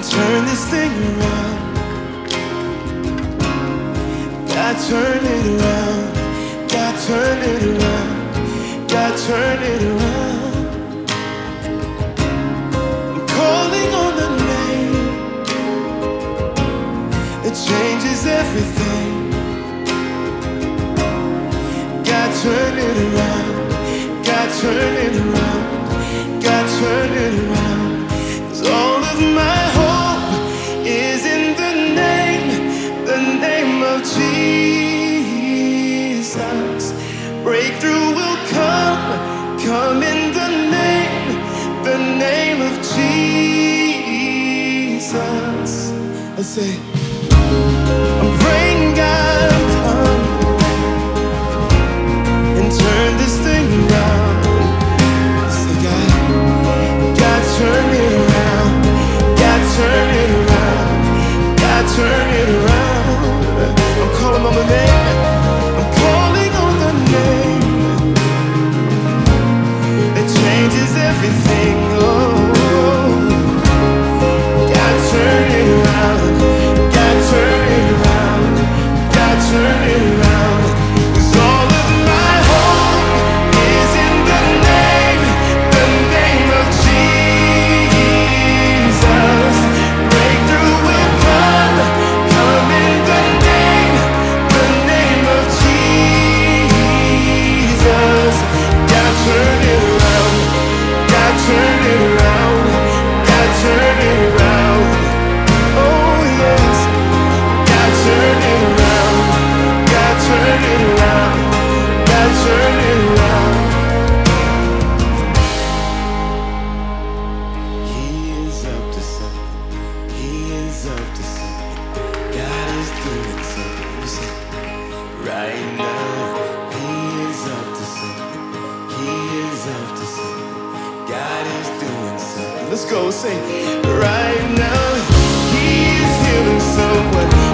can turn this thing around. God, turn it around. God, turn it around. God, turn it around. I'm calling on the name that changes everything. God, turn it around. God, turn it around. God, turn it around. Breakthrough will come, come in the name, the name of Jesus. I say, I'm praying God come and turn this thing around. I say, God, God turn it around. God turn it around. God turn. Let's go sing right now. He is healing someone.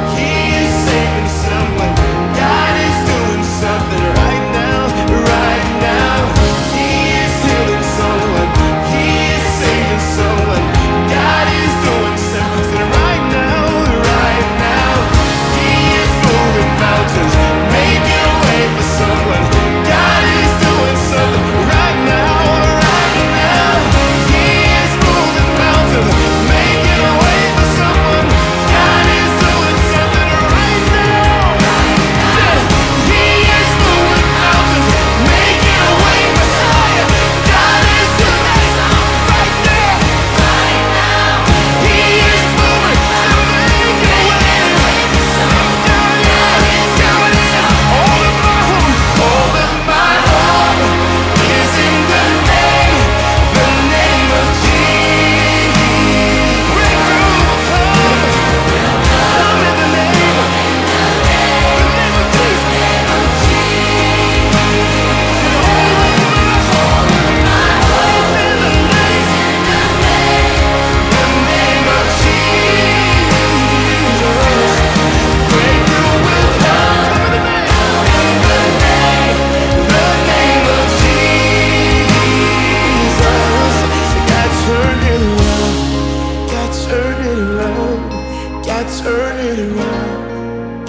it around.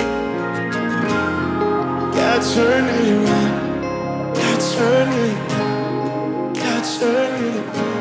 God, turn it around. God, turn it around. God, turn it around.